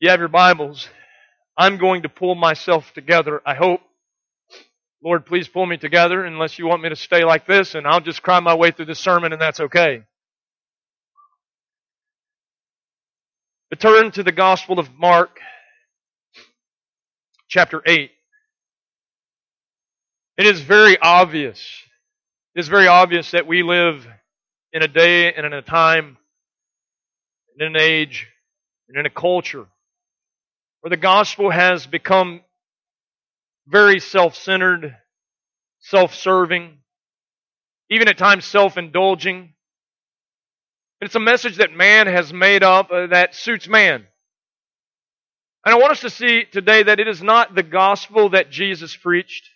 You have your Bibles. I'm going to pull myself together, I hope. Lord, please pull me together unless you want me to stay like this and I'll just cry my way through the sermon and that's okay. But turn to the Gospel of Mark, chapter 8. It is very obvious. It is very obvious that we live in a day and in a time, and in an age, and in a culture where the gospel has become very self-centered, self-serving, even at times self-indulging. It's a message that man has made up uh, that suits man. And I want us to see today that it is not the gospel that Jesus preached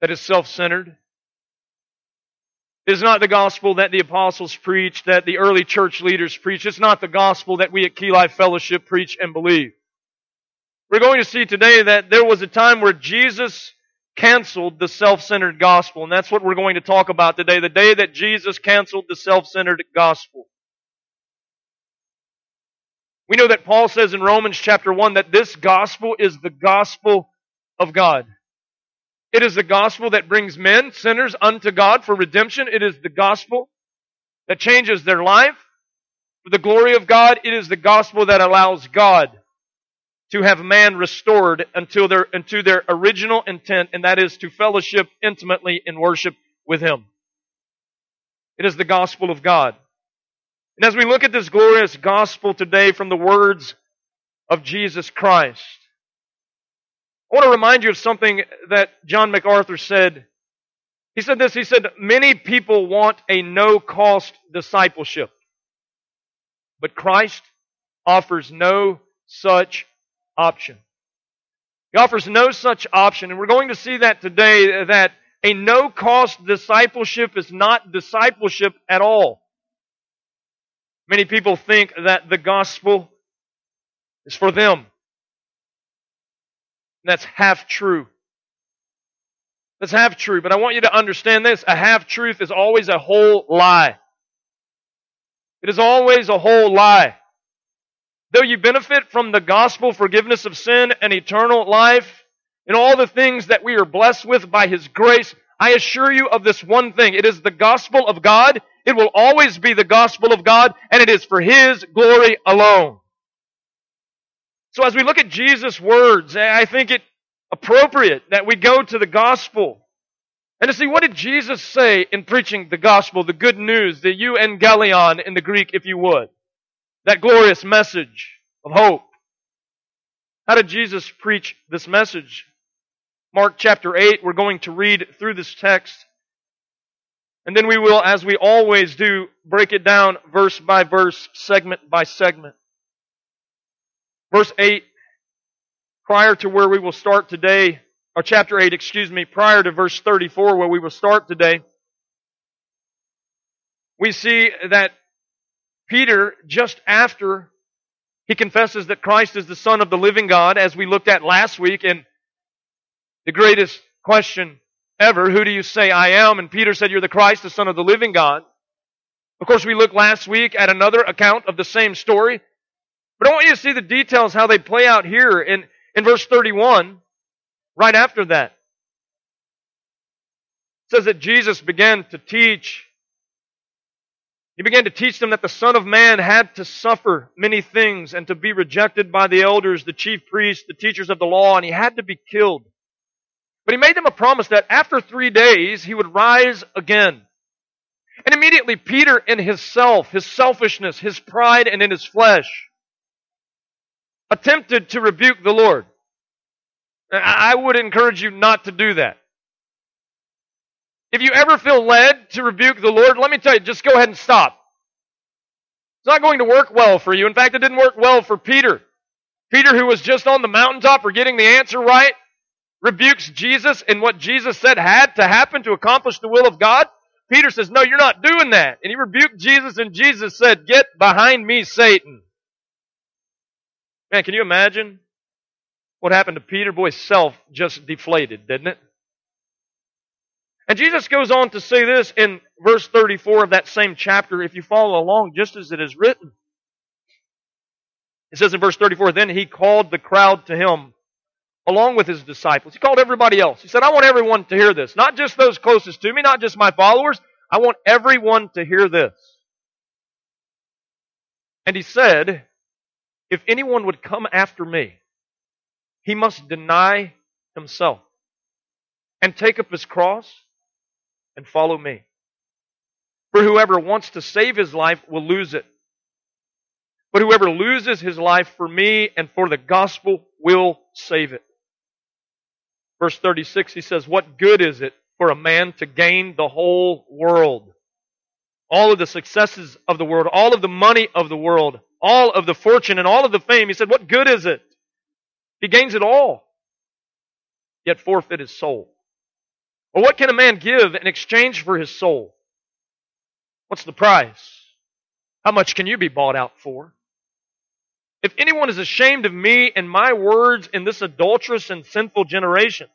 that is self-centered. It is not the gospel that the apostles preached, that the early church leaders preached. It's not the gospel that we at Key Life Fellowship preach and believe. We're going to see today that there was a time where Jesus canceled the self-centered gospel. And that's what we're going to talk about today. The day that Jesus canceled the self-centered gospel. We know that Paul says in Romans chapter 1 that this gospel is the gospel of God. It is the gospel that brings men, sinners, unto God for redemption. It is the gospel that changes their life for the glory of God. It is the gospel that allows God to have man restored until their, unto their original intent, and that is to fellowship intimately in worship with Him. It is the gospel of God. And as we look at this glorious gospel today from the words of Jesus Christ, I want to remind you of something that John MacArthur said. He said this, he said, many people want a no-cost discipleship, but Christ offers no such option. He offers no such option. And we're going to see that today that a no cost discipleship is not discipleship at all. Many people think that the gospel is for them. That's half true. That's half true. But I want you to understand this. A half truth is always a whole lie. It is always a whole lie. Though you benefit from the gospel, forgiveness of sin, and eternal life, and all the things that we are blessed with by His grace, I assure you of this one thing. It is the gospel of God. It will always be the gospel of God, and it is for His glory alone. So as we look at Jesus' words, eh, I think it appropriate that we go to the gospel and to see what did Jesus say in preaching the gospel, the good news, the euangelion in the Greek, if you would. That glorious message of hope. How did Jesus preach this message? Mark chapter 8, we're going to read through this text. And then we will, as we always do, break it down verse by verse, segment by segment. Verse 8, prior to where we will start today, or chapter 8, excuse me, prior to verse 34 where we will start today, we see that Peter, just after he confesses that Christ is the Son of the living God, as we looked at last week, and the greatest question ever, who do you say I am? And Peter said, You're the Christ, the Son of the living God. Of course, we looked last week at another account of the same story. But I want you to see the details how they play out here in, in verse 31, right after that. It says that Jesus began to teach he began to teach them that the Son of Man had to suffer many things and to be rejected by the elders, the chief priests, the teachers of the law, and he had to be killed. But he made them a promise that after three days he would rise again. And immediately Peter in his self, his selfishness, his pride, and in his flesh, attempted to rebuke the Lord. I would encourage you not to do that. If you ever feel led to rebuke the Lord, let me tell you, just go ahead and stop. It's not going to work well for you. In fact, it didn't work well for Peter. Peter, who was just on the mountaintop for getting the answer right, rebukes Jesus and what Jesus said had to happen to accomplish the will of God. Peter says, no, you're not doing that. And he rebuked Jesus and Jesus said, get behind me, Satan. Man, can you imagine what happened to Peter? Boy, self just deflated, didn't it? And Jesus goes on to say this in verse 34 of that same chapter, if you follow along, just as it is written. It says in verse 34, then he called the crowd to him along with his disciples. He called everybody else. He said, I want everyone to hear this. Not just those closest to me, not just my followers. I want everyone to hear this. And he said, if anyone would come after me, he must deny himself and take up his cross and follow me. For whoever wants to save his life will lose it. But whoever loses his life for me and for the gospel will save it. Verse 36, he says, What good is it for a man to gain the whole world? All of the successes of the world, all of the money of the world, all of the fortune and all of the fame. He said, What good is it? He gains it all, yet forfeit his soul. Or what can a man give in exchange for his soul? What's the price? How much can you be bought out for? If anyone is ashamed of me and my words in this adulterous and sinful generation,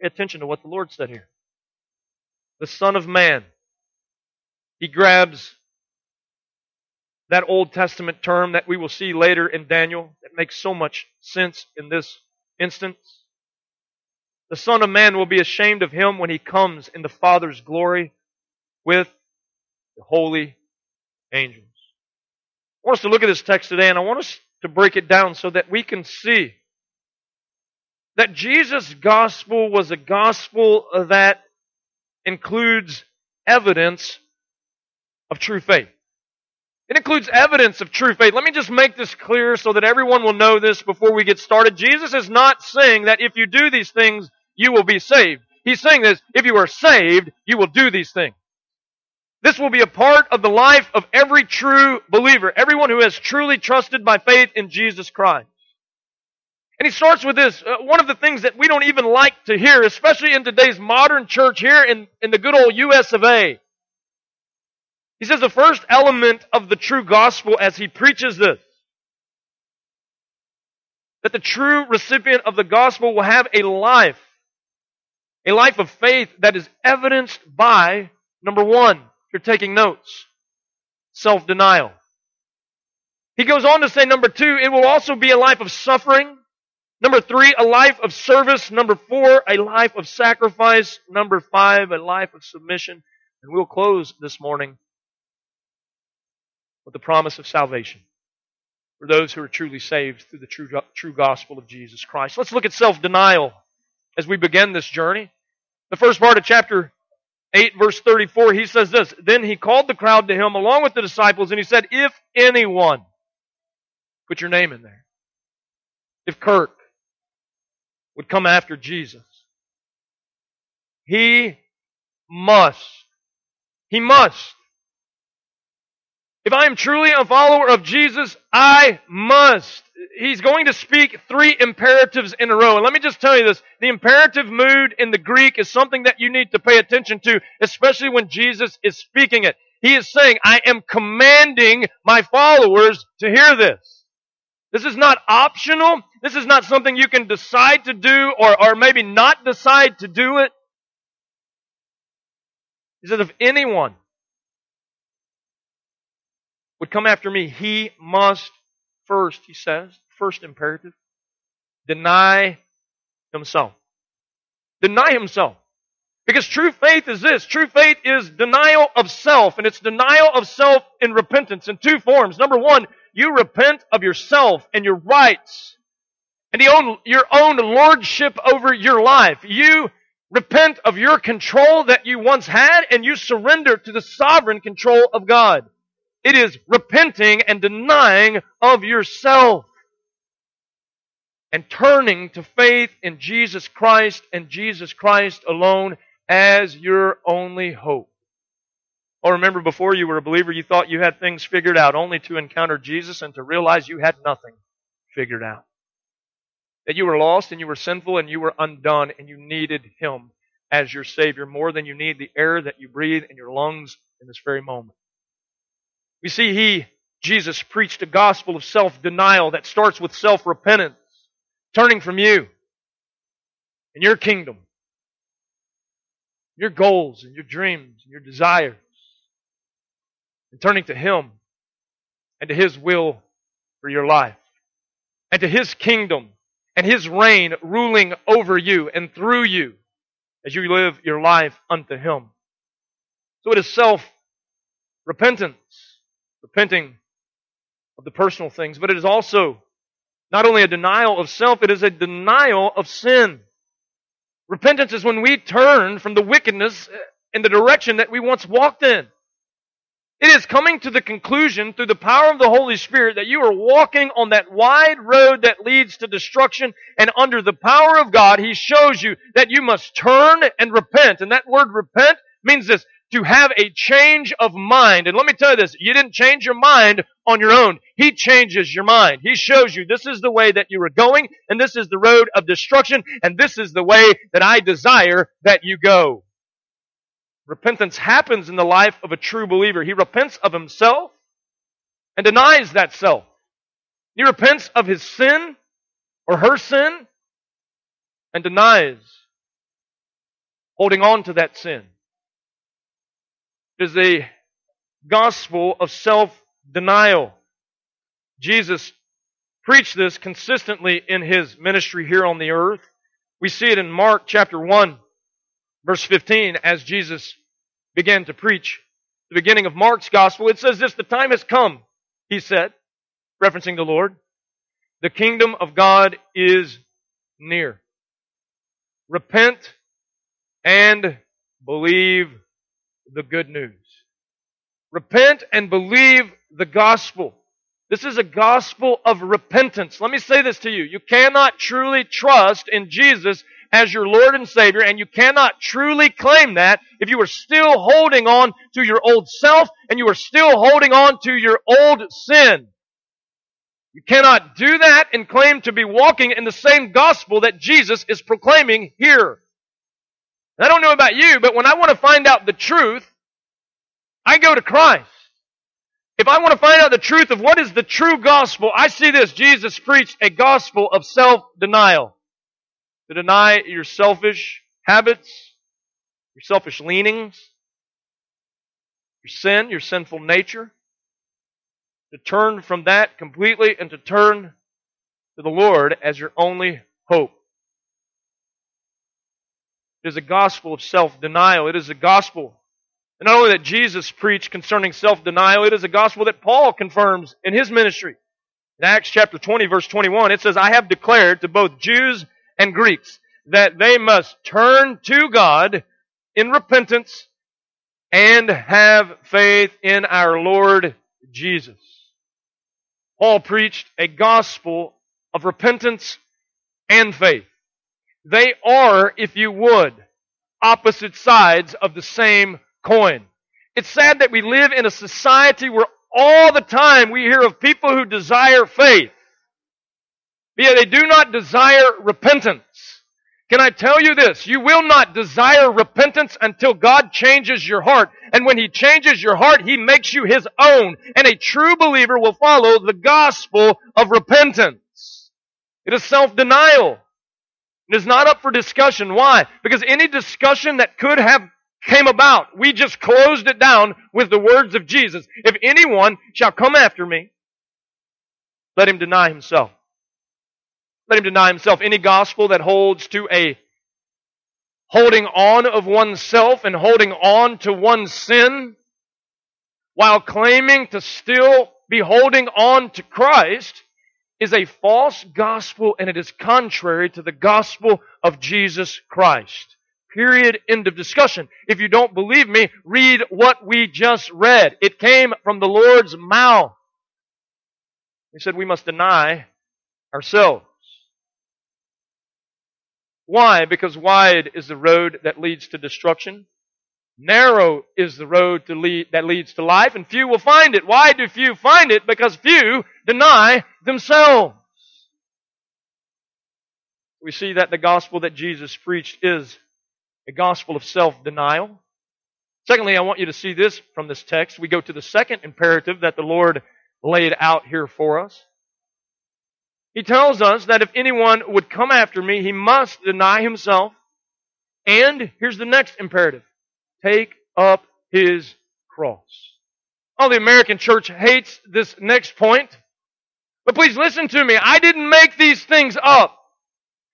pay attention to what the Lord said here. The Son of Man. He grabs that Old Testament term that we will see later in Daniel that makes so much sense in this instance. The Son of Man will be ashamed of him when he comes in the Father's glory with the holy angels. I want us to look at this text today and I want us to break it down so that we can see that Jesus' gospel was a gospel that includes evidence of true faith. It includes evidence of true faith. Let me just make this clear so that everyone will know this before we get started. Jesus is not saying that if you do these things, you will be saved. He's saying this, if you are saved, you will do these things. This will be a part of the life of every true believer, everyone who has truly trusted by faith in Jesus Christ. And he starts with this. Uh, one of the things that we don't even like to hear, especially in today's modern church here in, in the good old US of A. He says the first element of the true gospel as he preaches this, that the true recipient of the gospel will have a life, a life of faith that is evidenced by, number one, you're taking notes. Self denial. He goes on to say, number two, it will also be a life of suffering. Number three, a life of service. Number four, a life of sacrifice. Number five, a life of submission. And we'll close this morning with the promise of salvation for those who are truly saved through the true, true gospel of Jesus Christ. Let's look at self denial as we begin this journey. The first part of chapter 8 verse 34, he says this, Then he called the crowd to him along with the disciples and he said, If anyone, put your name in there, if Kirk would come after Jesus, he must, he must if I am truly a follower of Jesus, I must. He's going to speak three imperatives in a row. And let me just tell you this. The imperative mood in the Greek is something that you need to pay attention to, especially when Jesus is speaking it. He is saying, I am commanding my followers to hear this. This is not optional. This is not something you can decide to do or, or maybe not decide to do it. He says, if anyone would come after me, he must first, he says, first imperative, deny himself. Deny himself. Because true faith is this. True faith is denial of self, and it's denial of self in repentance in two forms. Number one, you repent of yourself and your rights and own, your own lordship over your life. You repent of your control that you once had and you surrender to the sovereign control of God. It is repenting and denying of yourself and turning to faith in Jesus Christ and Jesus Christ alone as your only hope. Oh, remember before you were a believer, you thought you had things figured out only to encounter Jesus and to realize you had nothing figured out. That you were lost and you were sinful and you were undone and you needed Him as your Savior more than you need the air that you breathe in your lungs in this very moment. We see he, Jesus, preached a gospel of self-denial that starts with self-repentance, turning from you and your kingdom, your goals and your dreams and your desires, and turning to him and to his will for your life. and to his kingdom and his reign ruling over you and through you as you live your life unto him. So it is self repentance, repenting of the personal things, but it is also not only a denial of self, it is a denial of sin. Repentance is when we turn from the wickedness in the direction that we once walked in. It is coming to the conclusion through the power of the Holy Spirit that you are walking on that wide road that leads to destruction and under the power of God, He shows you that you must turn and repent. And that word repent means this, to have a change of mind. And let me tell you this, you didn't change your mind on your own. He changes your mind. He shows you this is the way that you are going and this is the road of destruction and this is the way that I desire that you go. Repentance happens in the life of a true believer. He repents of himself and denies that self. He repents of his sin or her sin and denies holding on to that sin. Is a gospel of self-denial. Jesus preached this consistently in his ministry here on the earth. We see it in Mark chapter 1 verse 15 as Jesus began to preach the beginning of Mark's gospel. It says this, the time has come, he said, referencing the Lord. The kingdom of God is near. Repent and believe the good news. Repent and believe the gospel. This is a gospel of repentance. Let me say this to you. You cannot truly trust in Jesus as your Lord and Savior, and you cannot truly claim that if you are still holding on to your old self and you are still holding on to your old sin. You cannot do that and claim to be walking in the same gospel that Jesus is proclaiming here. And I don't know about you, but when I want to find out the truth, I go to Christ. If I want to find out the truth of what is the true gospel, I see this. Jesus preached a gospel of self-denial to deny your selfish habits, your selfish leanings, your sin, your sinful nature, to turn from that completely and to turn to the Lord as your only hope. It is a gospel of self-denial. It is a gospel not only that Jesus preached concerning self-denial, it is a gospel that Paul confirms in his ministry. In Acts chapter 20 verse 21, it says, I have declared to both Jews and Greeks that they must turn to God in repentance and have faith in our Lord Jesus. Paul preached a gospel of repentance and faith. They are, if you would, opposite sides of the same coin. It's sad that we live in a society where all the time we hear of people who desire faith, yet they do not desire repentance. Can I tell you this? You will not desire repentance until God changes your heart. And when He changes your heart, He makes you His own. And a true believer will follow the gospel of repentance. It is self-denial. It is not up for discussion. Why? Because any discussion that could have came about, we just closed it down with the words of Jesus. If anyone shall come after me, let him deny himself. Let him deny himself. Any gospel that holds to a holding on of oneself and holding on to one's sin while claiming to still be holding on to Christ is a false gospel and it is contrary to the gospel of Jesus Christ. Period. End of discussion. If you don't believe me, read what we just read. It came from the Lord's mouth. He said we must deny ourselves. Why? Because wide is the road that leads to destruction. Narrow is the road lead, that leads to life, and few will find it. Why do few find it? Because few deny themselves. We see that the gospel that Jesus preached is a gospel of self-denial. Secondly, I want you to see this from this text. We go to the second imperative that the Lord laid out here for us. He tells us that if anyone would come after me, he must deny himself. And here's the next imperative. Take up his cross. Oh, the American church hates this next point But please listen to me. I didn't make these things up.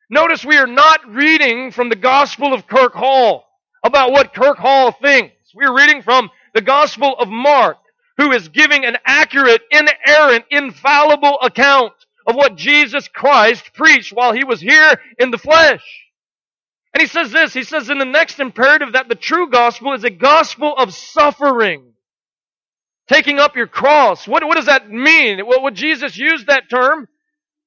Notice we are not reading from the Gospel of Kirk Hall about what Kirk Hall thinks. We're reading from the Gospel of Mark, who is giving an accurate, inerrant, infallible account of what Jesus Christ preached while he was here in the flesh. And he says this, he says in the next imperative that the true gospel is a gospel of suffering. Taking up your cross. What, what does that mean? Well, would Jesus use that term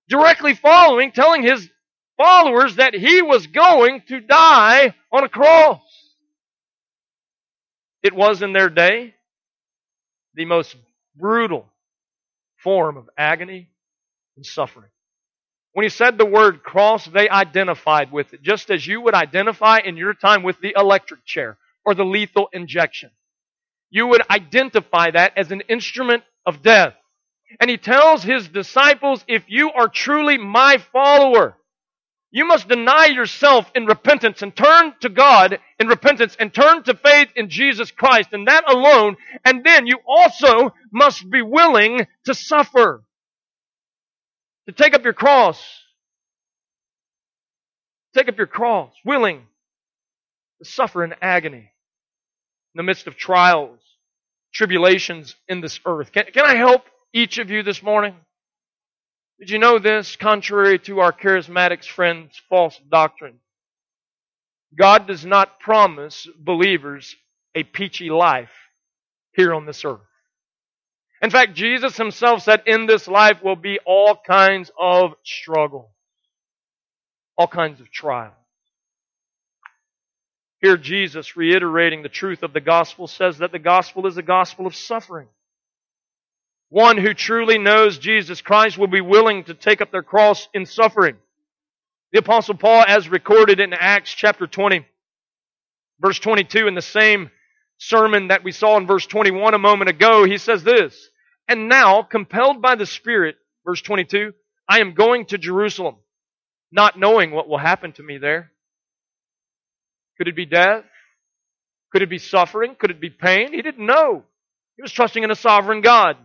directly following, telling his followers that he was going to die on a cross. It was in their day the most brutal form of agony and suffering. When he said the word cross, they identified with it, just as you would identify in your time with the electric chair or the lethal injection. You would identify that as an instrument of death. And he tells his disciples, if you are truly my follower, you must deny yourself in repentance and turn to God in repentance and turn to faith in Jesus Christ and that alone. And then you also must be willing to suffer. To take up your cross. Take up your cross. Willing to suffer in agony in the midst of trials, tribulations in this earth. Can, can I help each of you this morning? Did you know this? Contrary to our charismatics friends' false doctrine, God does not promise believers a peachy life here on this earth. In fact, Jesus himself said, in this life will be all kinds of struggle, all kinds of trials. Here, Jesus, reiterating the truth of the gospel, says that the gospel is a gospel of suffering. One who truly knows Jesus Christ will be willing to take up their cross in suffering. The apostle Paul, as recorded in Acts chapter 20, verse 22, in the same sermon that we saw in verse 21 a moment ago, he says this, And now, compelled by the Spirit, verse 22, I am going to Jerusalem, not knowing what will happen to me there. Could it be death? Could it be suffering? Could it be pain? He didn't know. He was trusting in a sovereign God.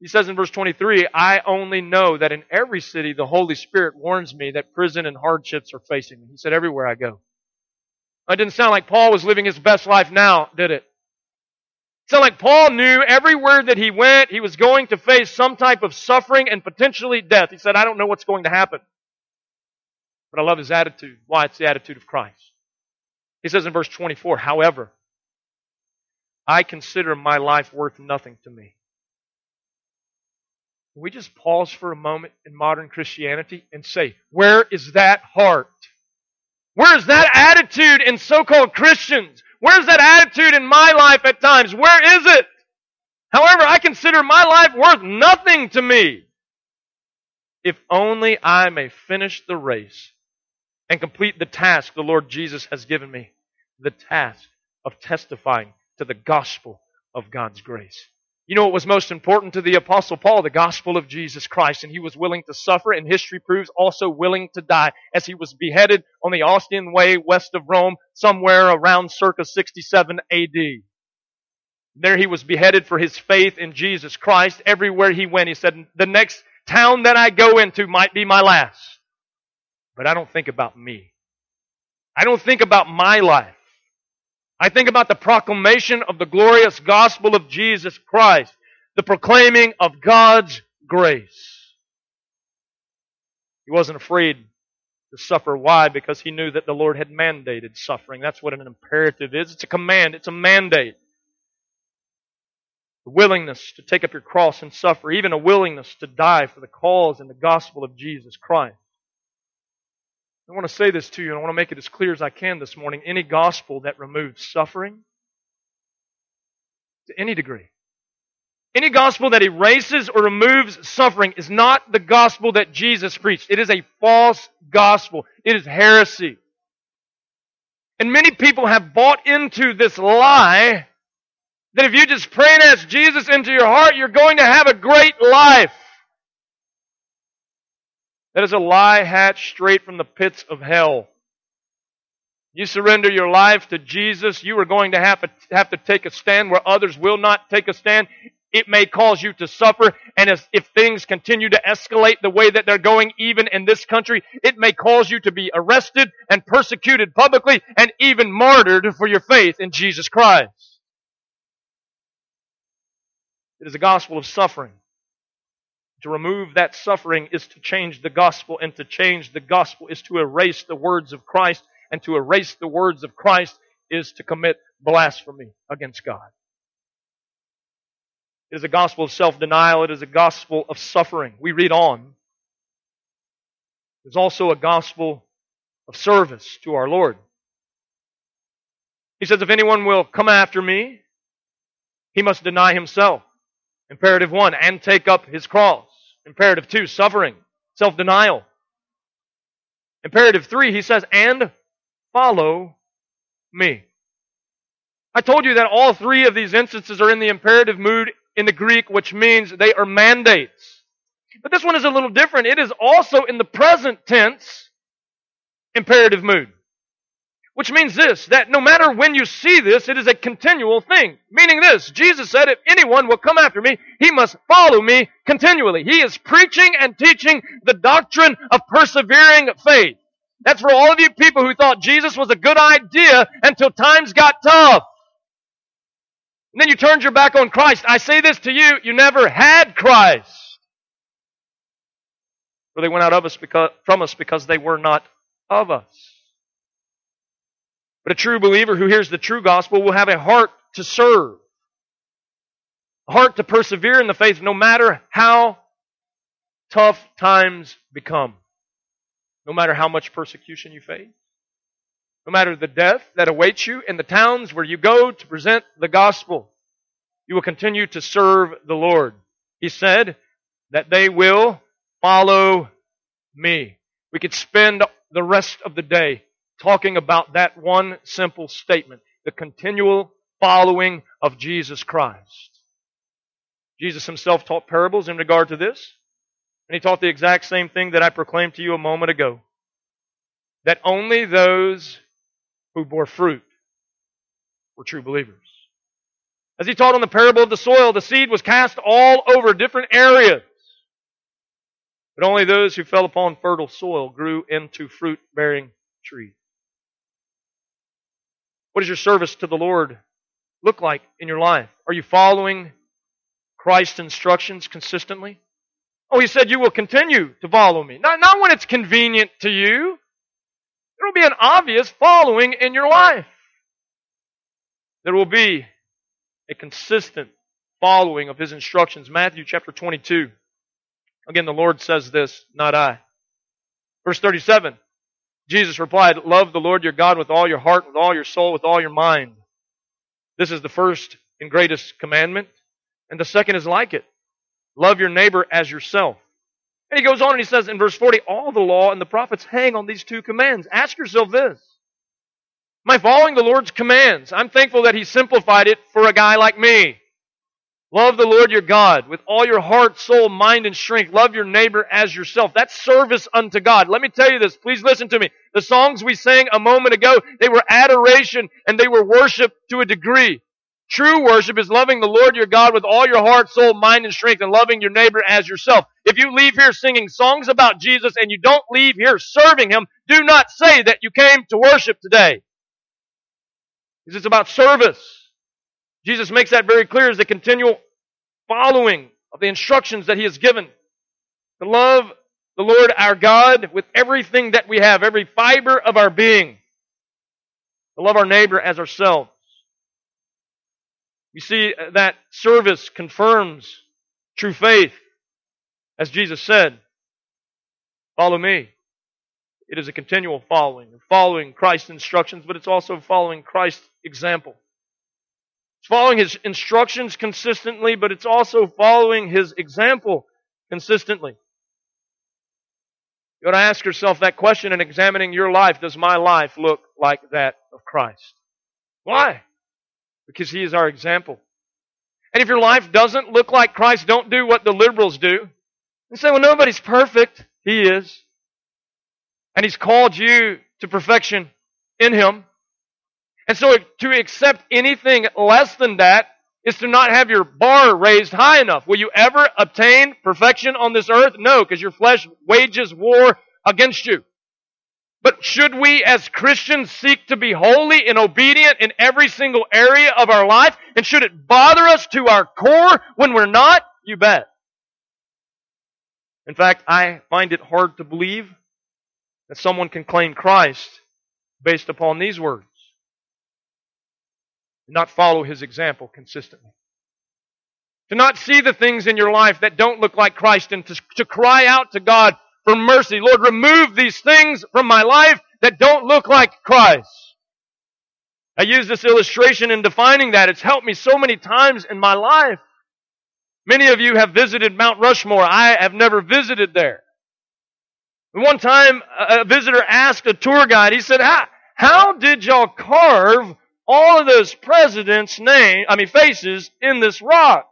He says in verse 23, I only know that in every city the Holy Spirit warns me that prison and hardships are facing me. He said, everywhere I go. It didn't sound like Paul was living his best life now, did it? It sounded like Paul knew everywhere that he went, he was going to face some type of suffering and potentially death. He said, I don't know what's going to happen. But I love his attitude. Why? It's the attitude of Christ. He says in verse 24, however, I consider my life worth nothing to me Can we just pause for a moment in modern Christianity and say, where is that heart? Where is that attitude in so-called Christians? Where's that attitude in my life at times? Where is it? However, I consider my life worth nothing to me. If only I may finish the race and complete the task the Lord Jesus has given me. The task of testifying to the gospel of God's grace. You know what was most important to the apostle Paul? The gospel of Jesus Christ. And he was willing to suffer, and history proves also willing to die as he was beheaded on the Ostian Way west of Rome, somewhere around circa 67 AD. There he was beheaded for his faith in Jesus Christ. Everywhere he went, he said, the next town that I go into might be my last. But I don't think about me. I don't think about my life. I think about the proclamation of the glorious gospel of Jesus Christ, the proclaiming of God's grace. He wasn't afraid to suffer. Why? Because he knew that the Lord had mandated suffering. That's what an imperative is. It's a command. It's a mandate. The willingness to take up your cross and suffer, even a willingness to die for the cause and the gospel of Jesus Christ. I want to say this to you, and I want to make it as clear as I can this morning. Any gospel that removes suffering, to any degree, any gospel that erases or removes suffering is not the gospel that Jesus preached. It is a false gospel. It is heresy. And many people have bought into this lie that if you just pray and ask Jesus into your heart, you're going to have a great life. That is a lie hatched straight from the pits of hell. You surrender your life to Jesus, you are going to have to, have to take a stand where others will not take a stand. It may cause you to suffer. And if, if things continue to escalate the way that they're going, even in this country, it may cause you to be arrested and persecuted publicly and even martyred for your faith in Jesus Christ. It is a gospel of suffering. To remove that suffering is to change the gospel, and to change the gospel is to erase the words of Christ, and to erase the words of Christ is to commit blasphemy against God. It is a gospel of self-denial. It is a gospel of suffering. We read on. There's also a gospel of service to our Lord. He says, if anyone will come after me, he must deny himself. Imperative one, and take up his cross. Imperative two, suffering, self-denial. Imperative three, he says, and follow me. I told you that all three of these instances are in the imperative mood in the Greek, which means they are mandates. But this one is a little different. It is also in the present tense imperative mood. Which means this, that no matter when you see this, it is a continual thing. Meaning this, Jesus said, if anyone will come after me, he must follow me continually. He is preaching and teaching the doctrine of persevering faith. That's for all of you people who thought Jesus was a good idea until times got tough. And then you turned your back on Christ. I say this to you, you never had Christ. For they went out of us because, from us because they were not of us. But a true believer who hears the true gospel will have a heart to serve, a heart to persevere in the faith no matter how tough times become, no matter how much persecution you face, no matter the death that awaits you in the towns where you go to present the gospel. You will continue to serve the Lord. He said that they will follow me. We could spend the rest of the day talking about that one simple statement the continual following of Jesus Christ. Jesus himself taught parables in regard to this, and he taught the exact same thing that I proclaimed to you a moment ago that only those who bore fruit were true believers. As he taught on the parable of the soil, the seed was cast all over different areas. But only those who fell upon fertile soil grew into fruit bearing trees. What does your service to the Lord look like in your life? Are you following Christ's instructions consistently? Oh, he said you will continue to follow me. Not, not when it's convenient to you. There will be an obvious following in your life. There will be a consistent following of his instructions. Matthew chapter 22. Again, the Lord says this, not I. Verse 37. Jesus replied, Love the Lord your God with all your heart, with all your soul, with all your mind. This is the first and greatest commandment. And the second is like it. Love your neighbor as yourself. And he goes on and he says in verse 40, all the law and the prophets hang on these two commands. Ask yourself this. Am I following the Lord's commands? I'm thankful that he simplified it for a guy like me. Love the Lord your God with all your heart, soul, mind, and strength. Love your neighbor as yourself. That's service unto God. Let me tell you this. Please listen to me. The songs we sang a moment ago, they were adoration and they were worship to a degree. True worship is loving the Lord your God with all your heart, soul, mind, and strength and loving your neighbor as yourself. If you leave here singing songs about Jesus and you don't leave here serving Him, do not say that you came to worship today. Because it's about service. Jesus makes that very clear as the continual following of the instructions that he has given. To love the Lord our God with everything that we have, every fiber of our being. To love our neighbor as ourselves. You see uh, that service confirms true faith. As Jesus said, follow me. It is a continual following, following Christ's instructions, but it's also following Christ's example. It's following his instructions consistently, but it's also following his example consistently. You ought to ask yourself that question and examining your life. Does my life look like that of Christ? Why? Because he is our example. And if your life doesn't look like Christ, don't do what the liberals do. And say, well, nobody's perfect. He is. And he's called you to perfection in him. And so to accept anything less than that is to not have your bar raised high enough. Will you ever obtain perfection on this earth? No, because your flesh wages war against you. But should we as Christians seek to be holy and obedient in every single area of our life? And should it bother us to our core when we're not? You bet. In fact, I find it hard to believe that someone can claim Christ based upon these words not follow his example consistently. To not see the things in your life that don't look like Christ and to, to cry out to God for mercy. Lord, remove these things from my life that don't look like Christ. I use this illustration in defining that. It's helped me so many times in my life. Many of you have visited Mount Rushmore. I have never visited there. one time, a visitor asked a tour guide, he said, how, how did y'all carve all of those presidents' name, I mean faces in this rock?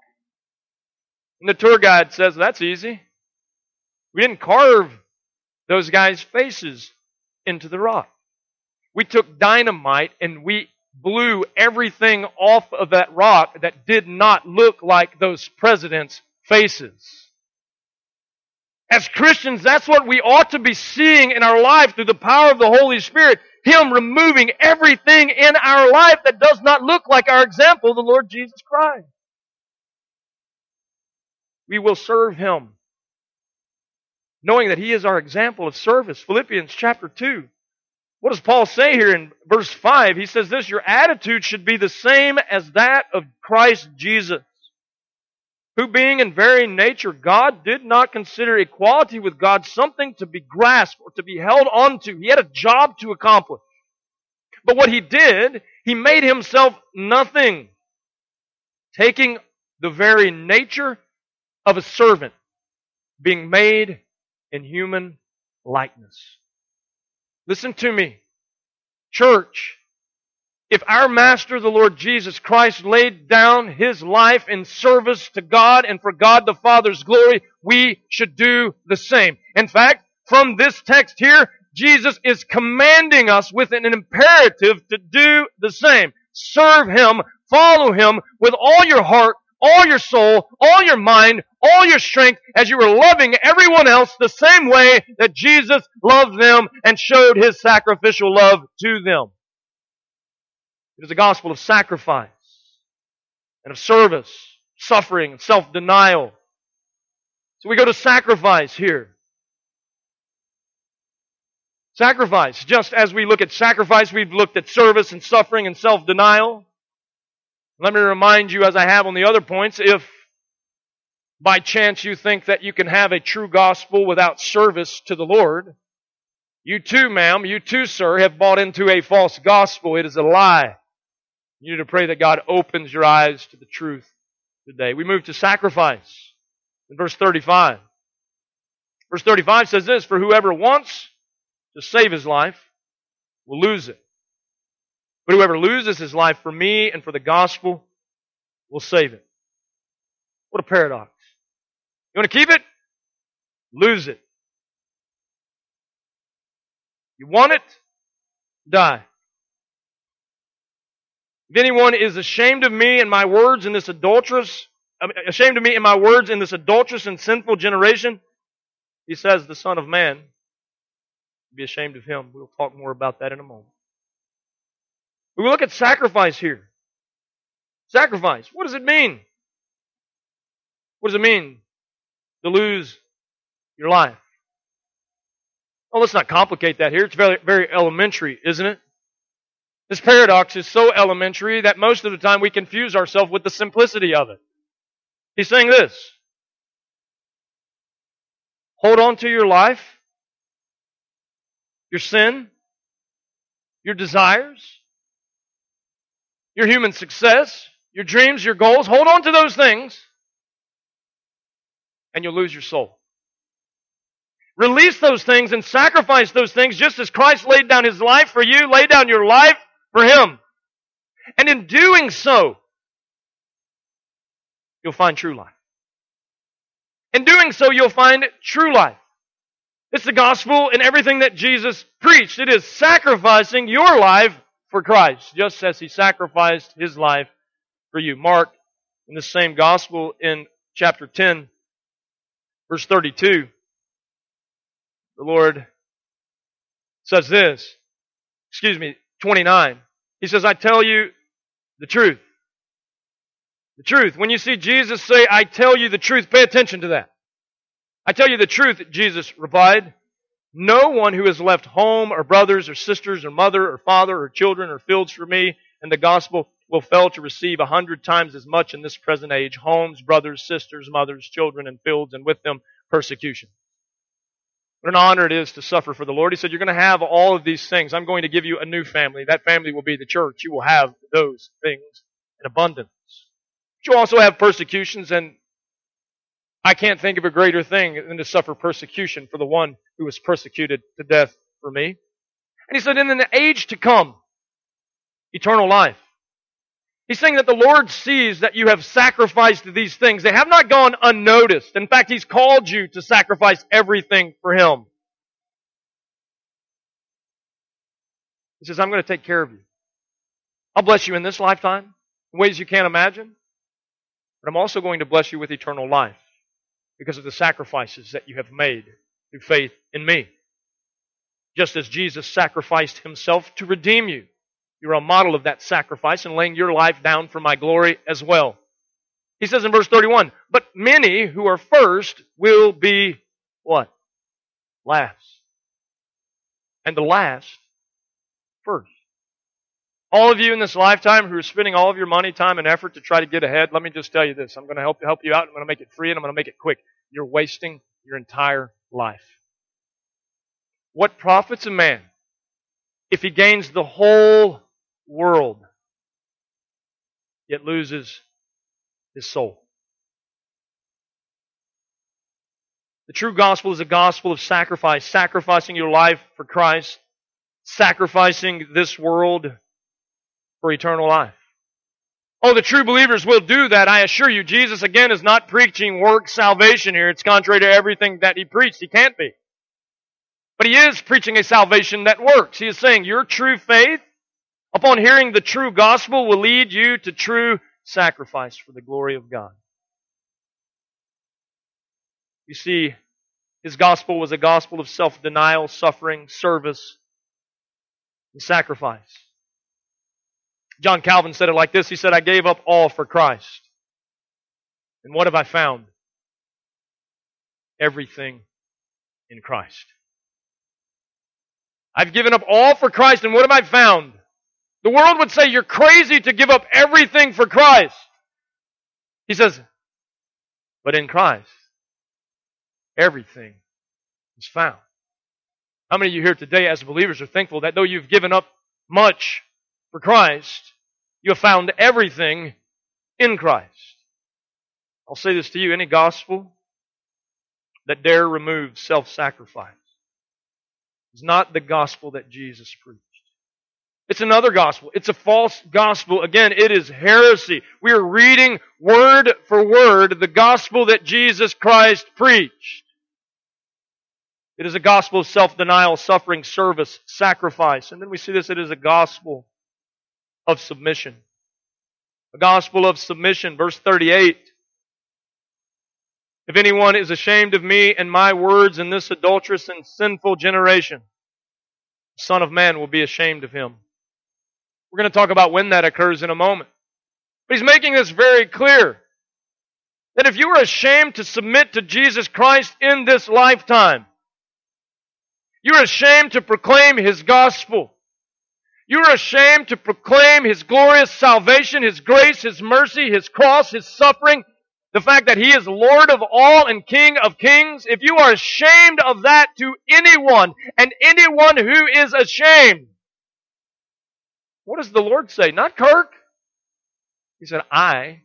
And the tour guide says, that's easy. We didn't carve those guys' faces into the rock. We took dynamite and we blew everything off of that rock that did not look like those presidents' faces. As Christians, that's what we ought to be seeing in our life through the power of the Holy Spirit. Him removing everything in our life that does not look like our example, the Lord Jesus Christ. We will serve Him knowing that He is our example of service. Philippians chapter 2. What does Paul say here in verse 5? He says this, your attitude should be the same as that of Christ Jesus, who being in very nature God did not consider equality with God something to be grasped or to be held onto. He had a job to accomplish. But what he did, he made himself nothing, taking the very nature of a servant, being made in human likeness. Listen to me. Church, if our Master, the Lord Jesus Christ, laid down His life in service to God and for God the Father's glory, we should do the same. In fact, from this text here, Jesus is commanding us with an imperative to do the same. Serve Him, follow Him with all your heart, all your soul, all your mind, all your strength as you were loving everyone else the same way that Jesus loved them and showed his sacrificial love to them. It is a gospel of sacrifice and of service, suffering, and self-denial. So we go to sacrifice here. Sacrifice. Just as we look at sacrifice, we've looked at service and suffering and self-denial. Let me remind you, as I have on the other points, if by chance you think that you can have a true gospel without service to the Lord, you too, ma'am, you too, sir, have bought into a false gospel. It is a lie. You need to pray that God opens your eyes to the truth today. We move to sacrifice in verse 35. Verse 35 says this, For whoever wants to save his life will lose it. But whoever loses his life for me and for the gospel will save it. What a paradox. You want to keep it? Lose it. You want it? Die. If anyone is ashamed of me and my words in this adulterous, ashamed of me and my words in this adulterous and sinful generation, he says, the Son of Man, be ashamed of him. We'll talk more about that in a moment. We look at sacrifice here. Sacrifice. What does it mean? What does it mean to lose your life? Well, let's not complicate that here. It's very, very elementary, isn't it? This paradox is so elementary that most of the time we confuse ourselves with the simplicity of it. He's saying this. Hold on to your life, your sin, your desires, your human success, your dreams, your goals. Hold on to those things and you'll lose your soul. Release those things and sacrifice those things just as Christ laid down his life for you, lay down your life for him. And in doing so, you'll find true life. In doing so, you'll find true life. It's the gospel and everything that Jesus preached. It is sacrificing your life for Christ, just as he sacrificed his life for you. Mark In the same gospel in chapter 10, verse 32, the Lord says this, excuse me, 29. He says, I tell you the truth. The truth. When you see Jesus say, I tell you the truth, pay attention to that. I tell you the truth, Jesus replied. No one who has left home or brothers or sisters or mother or father or children or fields for me and the gospel will fail to receive a hundred times as much in this present age homes, brothers, sisters, mothers, children, and fields, and with them persecution. What an honor it is to suffer for the Lord. He said, You're going to have all of these things. I'm going to give you a new family. That family will be the church. You will have those things in abundance. But you also have persecutions, and I can't think of a greater thing than to suffer persecution for the one who was persecuted to death for me. And he said, In the age to come, eternal life. He's saying that the Lord sees that you have sacrificed these things. They have not gone unnoticed. In fact, He's called you to sacrifice everything for Him. He says, I'm going to take care of you. I'll bless you in this lifetime in ways you can't imagine. But I'm also going to bless you with eternal life because of the sacrifices that you have made through faith in me. Just as Jesus sacrificed himself to redeem you. You're a model of that sacrifice and laying your life down for my glory as well. He says in verse 31, but many who are first will be what? Last. And the last first. All of you in this lifetime who are spending all of your money, time, and effort to try to get ahead, let me just tell you this. I'm going to help, help you out. I'm going to make it free and I'm going to make it quick. You're wasting your entire life. What profits a man if he gains the whole world, yet loses his soul. The true gospel is a gospel of sacrifice, sacrificing your life for Christ, sacrificing this world for eternal life. Oh, the true believers will do that, I assure you. Jesus, again, is not preaching work salvation here. It's contrary to everything that he preached. He can't be. But he is preaching a salvation that works. He is saying your true faith upon hearing the true gospel will lead you to true sacrifice for the glory of God. You see, his gospel was a gospel of self-denial, suffering, service, and sacrifice. John Calvin said it like this. He said, I gave up all for Christ. And what have I found? Everything in Christ. I've given up all for Christ, and what have I found? The world would say you're crazy to give up everything for Christ. He says, but in Christ, everything is found. How many of you here today as believers are thankful that though you've given up much for Christ, you have found everything in Christ? I'll say this to you, any gospel that dare remove self-sacrifice is not the gospel that Jesus preached. It's another gospel. It's a false gospel. Again, it is heresy. We are reading word for word the gospel that Jesus Christ preached. It is a gospel of self-denial, suffering, service, sacrifice. And then we see this, it is a gospel of submission. A gospel of submission. Verse 38. If anyone is ashamed of me and my words in this adulterous and sinful generation, the Son of Man will be ashamed of him we're going to talk about when that occurs in a moment. But he's making this very clear that if you are ashamed to submit to Jesus Christ in this lifetime, you're ashamed to proclaim his gospel. You're ashamed to proclaim his glorious salvation, his grace, his mercy, his cross, his suffering, the fact that he is Lord of all and King of kings. If you are ashamed of that to anyone and anyone who is ashamed, what does the Lord say? Not Kirk. He said, I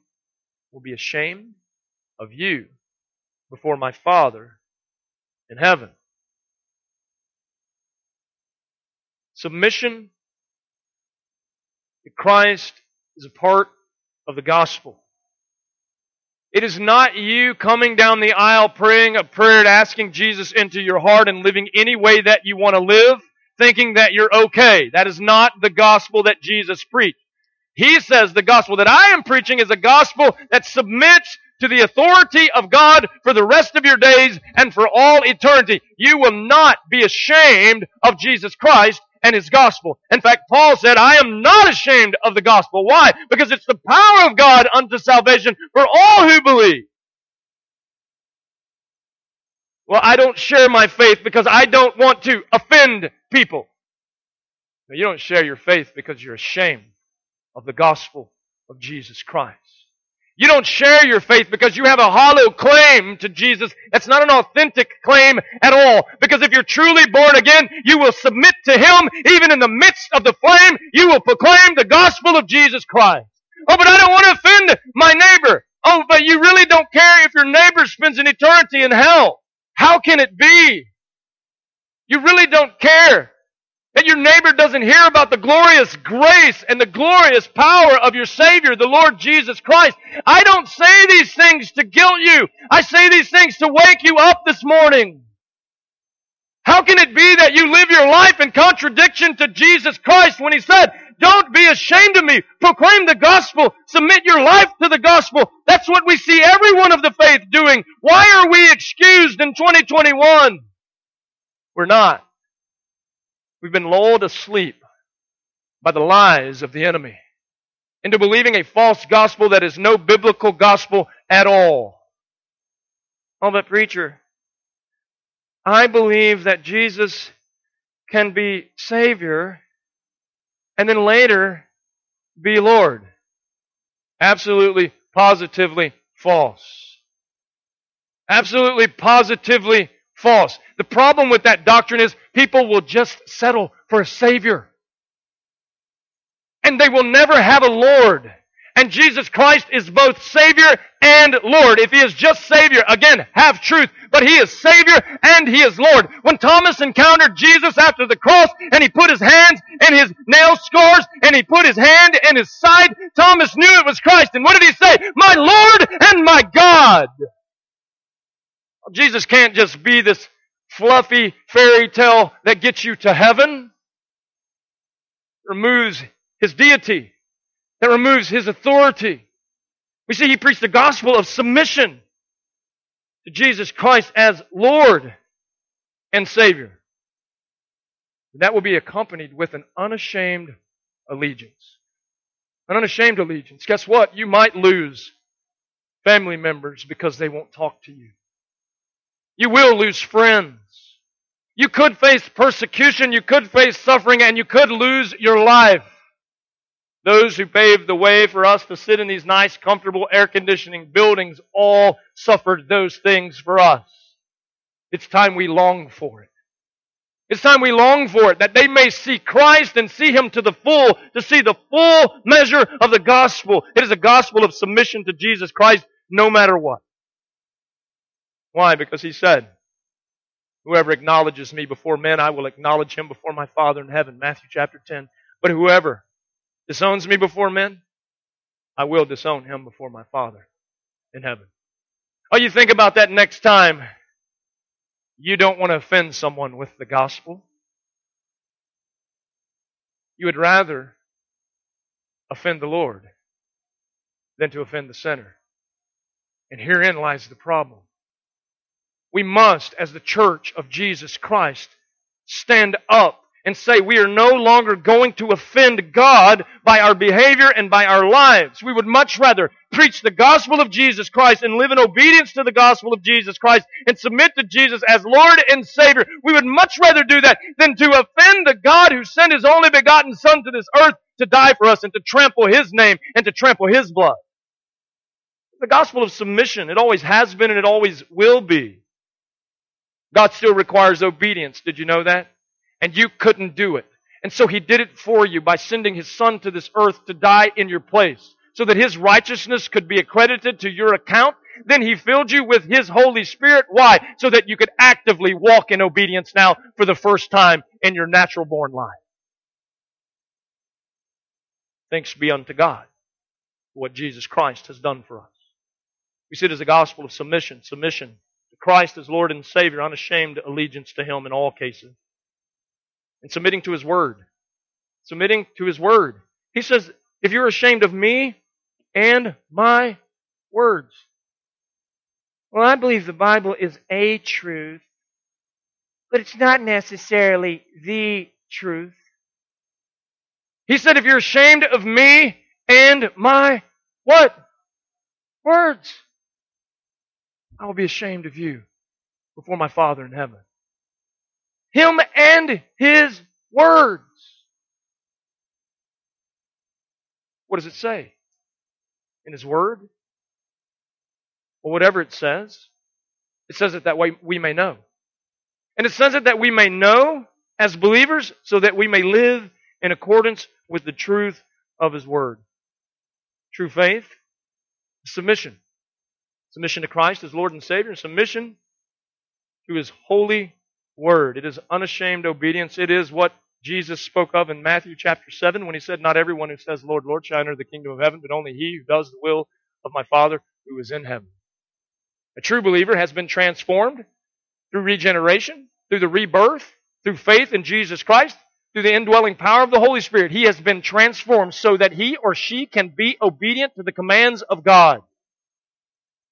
will be ashamed of you before my Father in heaven. Submission to Christ is a part of the gospel. It is not you coming down the aisle praying a prayer and asking Jesus into your heart and living any way that you want to live thinking that you're okay. That is not the gospel that Jesus preached. He says the gospel that I am preaching is a gospel that submits to the authority of God for the rest of your days and for all eternity. You will not be ashamed of Jesus Christ and His gospel. In fact, Paul said, I am not ashamed of the gospel. Why? Because it's the power of God unto salvation for all who believe. Well, I don't share my faith because I don't want to offend people. No, you don't share your faith because you're ashamed of the gospel of Jesus Christ. You don't share your faith because you have a hollow claim to Jesus. That's not an authentic claim at all. Because if you're truly born again, you will submit to Him even in the midst of the flame. You will proclaim the gospel of Jesus Christ. Oh, but I don't want to offend my neighbor. Oh, but you really don't care if your neighbor spends an eternity in hell. How can it be? You really don't care that your neighbor doesn't hear about the glorious grace and the glorious power of your Savior, the Lord Jesus Christ. I don't say these things to guilt you. I say these things to wake you up this morning. How can it be that you live your life in contradiction to Jesus Christ when He said, don't be ashamed of me. Proclaim the gospel. Submit your life to the gospel. That's what we see everyone of the faith doing. Why are we excused in 2021? We're not. We've been lulled asleep by the lies of the enemy into believing a false gospel that is no biblical gospel at all. Oh, but preacher, I believe that Jesus can be Savior and then later be Lord. Absolutely, positively false. Absolutely, positively false. The problem with that doctrine is people will just settle for a Savior. And they will never have a Lord. And Jesus Christ is both Savior and Lord. If He is just Savior, again, have truth. But He is Savior and He is Lord. When Thomas encountered Jesus after the cross and he put his hands in his nail scars and he put his hand in his side, Thomas knew it was Christ. And what did he say? My Lord and my God. Jesus can't just be this fluffy fairy tale that gets you to heaven. removes his deity. That removes his authority. We see he preached the gospel of submission to Jesus Christ as Lord and Savior. That will be accompanied with an unashamed allegiance. An unashamed allegiance. Guess what? You might lose family members because they won't talk to you. You will lose friends. You could face persecution, you could face suffering, and you could lose your life. Those who paved the way for us to sit in these nice, comfortable, air conditioning buildings all suffered those things for us. It's time we long for it. It's time we long for it, that they may see Christ and see Him to the full, to see the full measure of the gospel. It is a gospel of submission to Jesus Christ no matter what. Why? Because he said, Whoever acknowledges me before men, I will acknowledge him before my Father in heaven. Matthew chapter 10. But whoever disowns me before men, I will disown him before my Father in heaven. Oh, you think about that next time you don't want to offend someone with the gospel. You would rather offend the Lord than to offend the sinner. And herein lies the problem we must, as the church of Jesus Christ, stand up and say we are no longer going to offend God by our behavior and by our lives. We would much rather preach the gospel of Jesus Christ and live in obedience to the gospel of Jesus Christ and submit to Jesus as Lord and Savior. We would much rather do that than to offend the God who sent His only begotten Son to this earth to die for us and to trample His name and to trample His blood. The gospel of submission. It always has been and it always will be. God still requires obedience. Did you know that? And you couldn't do it. And so He did it for you by sending His Son to this earth to die in your place so that His righteousness could be accredited to your account. Then He filled you with His Holy Spirit. Why? So that you could actively walk in obedience now for the first time in your natural born life. Thanks be unto God for what Jesus Christ has done for us. We see it as a gospel of submission. Submission to Christ as Lord and Savior, unashamed allegiance to Him in all cases. And submitting to His Word. Submitting to His Word. He says, if you're ashamed of me and my words. Well, I believe the Bible is a truth, but it's not necessarily the truth. He said, if you're ashamed of me and my what? Words. I will be ashamed of you before my Father in heaven. Him and His words. What does it say? In His Word? Well, whatever it says, it says it that way we may know. And it says it that we may know as believers so that we may live in accordance with the truth of His Word. True faith, submission. Submission to Christ as Lord and Savior, and submission to His holy Word. It is unashamed obedience. It is what Jesus spoke of in Matthew chapter 7 when He said, Not everyone who says, Lord, Lord, shall enter the kingdom of heaven, but only he who does the will of my Father who is in heaven. A true believer has been transformed through regeneration, through the rebirth, through faith in Jesus Christ, through the indwelling power of the Holy Spirit. He has been transformed so that he or she can be obedient to the commands of God.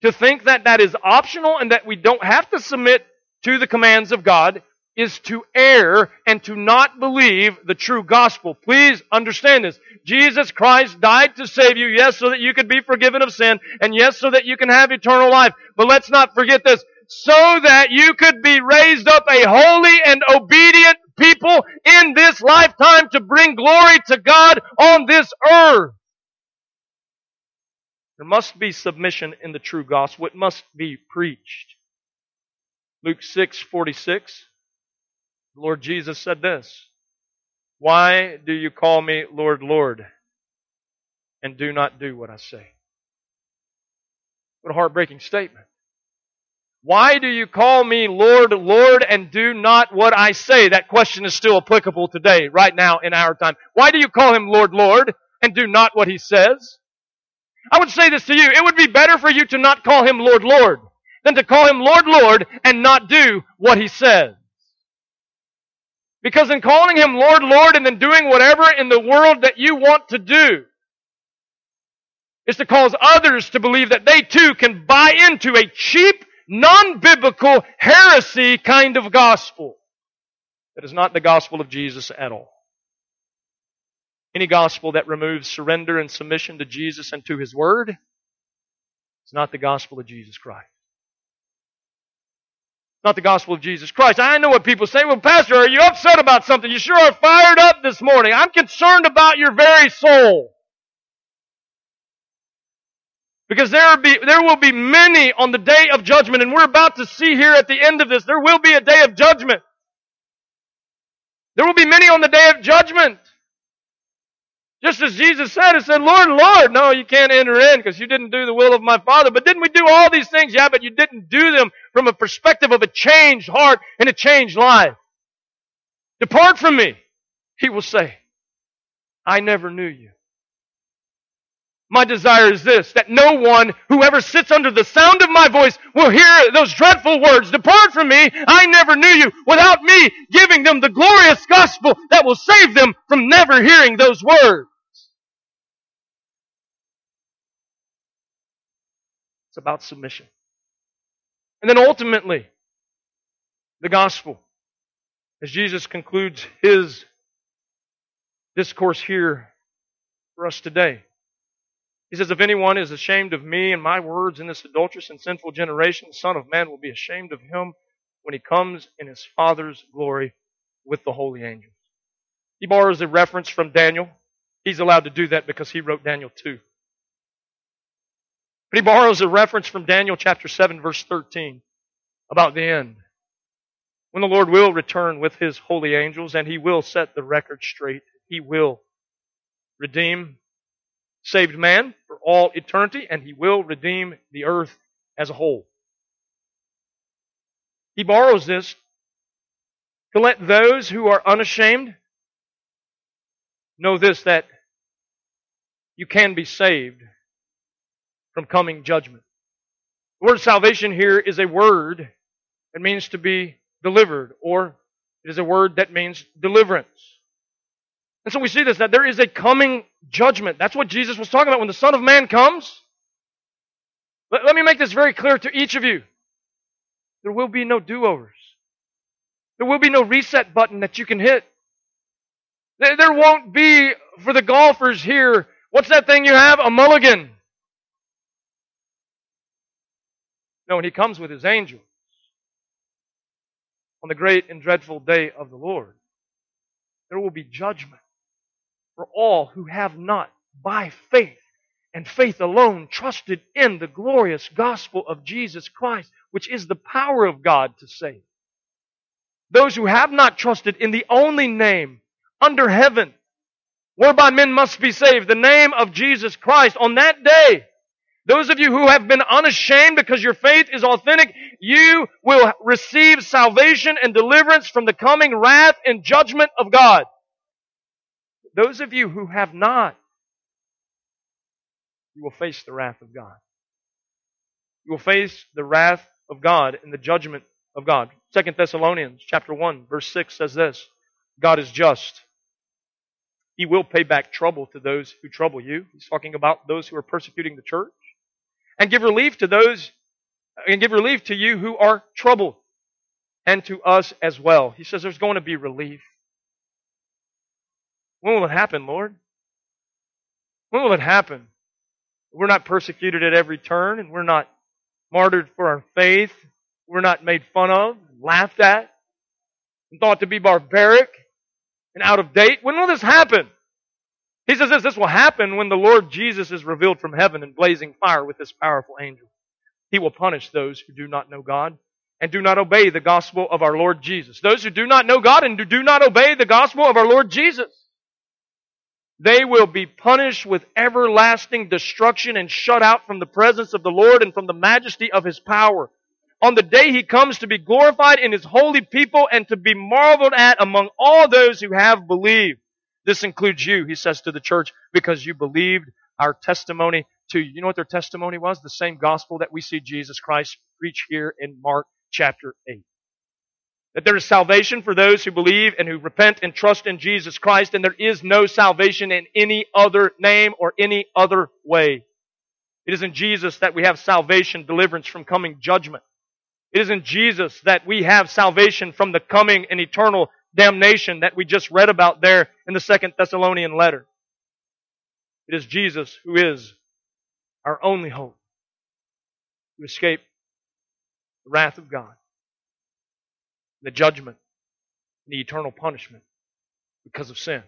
To think that that is optional and that we don't have to submit to the commands of God is to err and to not believe the true gospel. Please understand this. Jesus Christ died to save you, yes, so that you could be forgiven of sin, and yes, so that you can have eternal life. But let's not forget this. So that you could be raised up a holy and obedient people in this lifetime to bring glory to God on this earth. There must be submission in the true gospel. It must be preached. Luke 6, 46. The Lord Jesus said this. Why do you call me Lord, Lord, and do not do what I say? What a heartbreaking statement. Why do you call me Lord, Lord, and do not what I say? That question is still applicable today, right now in our time. Why do you call him Lord, Lord, and do not what he says? I would say this to you. It would be better for you to not call him Lord, Lord, than to call him Lord, Lord, and not do what he says. Because in calling him Lord, Lord, and then doing whatever in the world that you want to do, is to cause others to believe that they too can buy into a cheap, non-biblical, heresy kind of gospel. That is not the gospel of Jesus at all. Any gospel that removes surrender and submission to Jesus and to His Word is not the gospel of Jesus Christ not the gospel of Jesus Christ. I know what people say. Well, Pastor, are you upset about something? You sure are fired up this morning. I'm concerned about your very soul. Because there be, there will be many on the day of judgment, and we're about to see here at the end of this, there will be a day of judgment. There will be many on the day of judgment. Just as Jesus said, He said, Lord, Lord, no, you can't enter in because you didn't do the will of my Father. But didn't we do all these things? Yeah, but you didn't do them from a perspective of a changed heart and a changed life. Depart from me, He will say. I never knew you. My desire is this, that no one who ever sits under the sound of my voice will hear those dreadful words, depart from me, I never knew you, without me giving them the glorious gospel that will save them from never hearing those words. It's about submission. And then ultimately, the gospel. As Jesus concludes his discourse here for us today. He says, If anyone is ashamed of me and my words in this adulterous and sinful generation, the Son of Man will be ashamed of him when he comes in his Father's glory with the holy angels. He borrows a reference from Daniel. He's allowed to do that because he wrote Daniel 2. But he borrows a reference from Daniel chapter 7 verse 13 about the end. When the Lord will return with his holy angels and he will set the record straight. He will redeem saved man for all eternity and he will redeem the earth as a whole. He borrows this to let those who are unashamed know this that you can be saved from coming judgment. The word salvation here is a word that means to be delivered, or it is a word that means deliverance. And so we see this, that there is a coming judgment. That's what Jesus was talking about when the Son of Man comes. Let, let me make this very clear to each of you. There will be no do-overs. There will be no reset button that you can hit. There won't be, for the golfers here, what's that thing you have? A mulligan. No, when he comes with his angels on the great and dreadful day of the Lord, there will be judgment for all who have not, by faith and faith alone, trusted in the glorious gospel of Jesus Christ, which is the power of God to save. Those who have not trusted in the only name under heaven whereby men must be saved, the name of Jesus Christ, on that day, those of you who have been unashamed because your faith is authentic, you will receive salvation and deliverance from the coming wrath and judgment of God. Those of you who have not, you will face the wrath of God. You will face the wrath of God and the judgment of God. Second Thessalonians chapter 1 verse 6 says this, God is just. He will pay back trouble to those who trouble you. He's talking about those who are persecuting the church. And give relief to those and give relief to you who are troubled and to us as well. He says there's going to be relief. When will it happen, Lord? When will it happen? We're not persecuted at every turn and we're not martyred for our faith. We're not made fun of, laughed at, and thought to be barbaric and out of date. When will this happen? He says this, this will happen when the Lord Jesus is revealed from heaven in blazing fire with this powerful angel. He will punish those who do not know God and do not obey the gospel of our Lord Jesus. Those who do not know God and do not obey the gospel of our Lord Jesus. They will be punished with everlasting destruction and shut out from the presence of the Lord and from the majesty of His power. On the day He comes to be glorified in His holy people and to be marveled at among all those who have believed. This includes you, He says to the church, because you believed our testimony to you. You know what their testimony was? The same gospel that we see Jesus Christ preach here in Mark chapter 8. That there is salvation for those who believe and who repent and trust in Jesus Christ, and there is no salvation in any other name or any other way. It is in Jesus that we have salvation, deliverance from coming judgment. It is in Jesus that we have salvation from the coming and eternal damnation that we just read about there in the second Thessalonian letter. It is Jesus who is our only hope to escape the wrath of God the judgment, and the eternal punishment because of sin.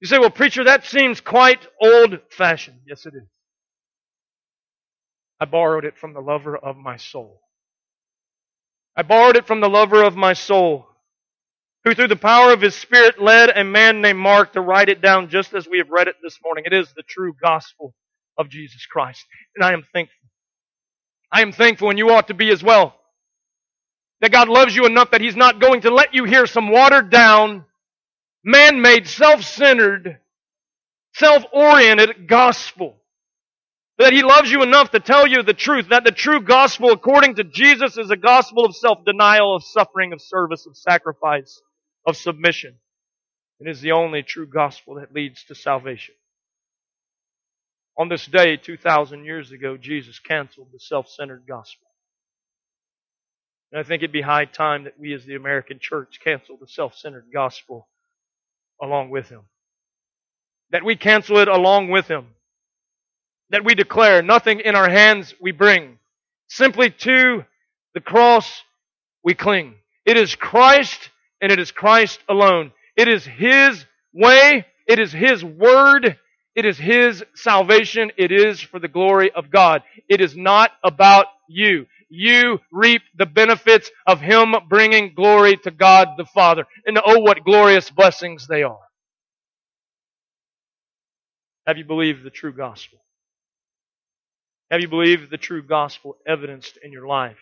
You say, well, preacher, that seems quite old fashioned. Yes, it is. I borrowed it from the lover of my soul. I borrowed it from the lover of my soul, who through the power of his Spirit led a man named Mark to write it down just as we have read it this morning. It is the true gospel of Jesus Christ. And I am thankful. I am thankful, and you ought to be as well. That God loves you enough that He's not going to let you hear some watered down, man-made, self-centered, self-oriented gospel. That He loves you enough to tell you the truth, that the true gospel according to Jesus is a gospel of self-denial, of suffering, of service, of sacrifice, of submission. It is the only true gospel that leads to salvation. On this day, 2,000 years ago, Jesus canceled the self-centered gospel. And I think it'd be high time that we as the American church cancel the self-centered gospel along with him. That we cancel it along with him. That we declare nothing in our hands we bring. Simply to the cross we cling. It is Christ and it is Christ alone. It is His way. It is His word. It is His salvation. It is for the glory of God. It is not about you you reap the benefits of Him bringing glory to God the Father. And oh, what glorious blessings they are. Have you believed the true gospel? Have you believed the true gospel evidenced in your life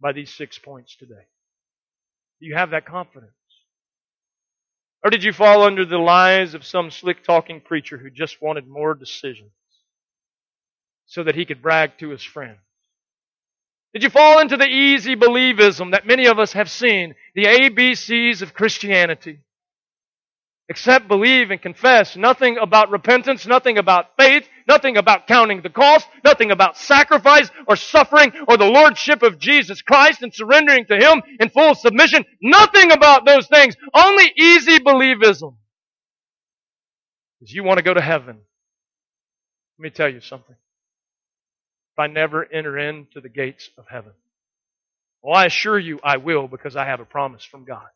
by these six points today? Do you have that confidence? Or did you fall under the lies of some slick talking preacher who just wanted more decisions so that he could brag to his friends? Did you fall into the easy believism that many of us have seen, the ABCs of Christianity? Accept, believe, and confess. Nothing about repentance, nothing about faith, nothing about counting the cost, nothing about sacrifice or suffering or the Lordship of Jesus Christ and surrendering to Him in full submission. Nothing about those things. Only easy believism. Because you want to go to heaven. Let me tell you something. If I never enter into the gates of heaven, well, I assure you I will because I have a promise from God.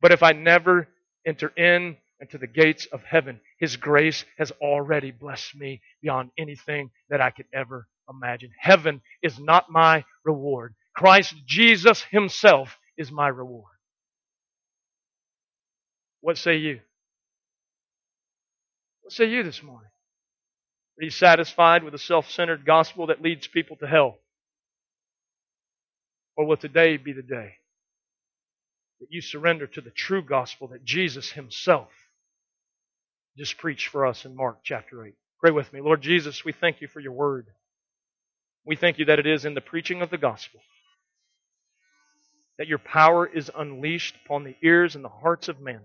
But if I never enter in into the gates of heaven. His grace has already blessed me beyond anything that I could ever imagine. Heaven is not my reward. Christ Jesus himself is my reward. What say you? What say you this morning? Are you satisfied with a self-centered gospel that leads people to hell? Or will today be the day that you surrender to the true gospel that Jesus himself just preached for us in Mark chapter 8. Pray with me. Lord Jesus, we thank you for your word. We thank you that it is in the preaching of the gospel that your power is unleashed upon the ears and the hearts of men.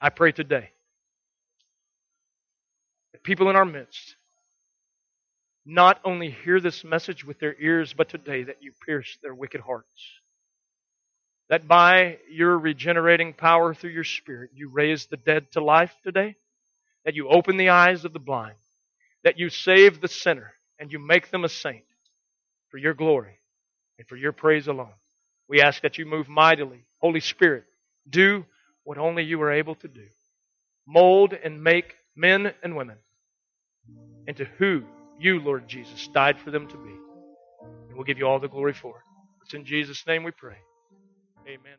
I pray today that people in our midst not only hear this message with their ears, but today that you pierce their wicked hearts that by your regenerating power through your Spirit, you raise the dead to life today, that you open the eyes of the blind, that you save the sinner, and you make them a saint for your glory and for your praise alone. We ask that you move mightily. Holy Spirit, do what only you are able to do. Mold and make men and women into who you, Lord Jesus, died for them to be. And we'll give you all the glory for it. It's in Jesus' name we pray. Amen.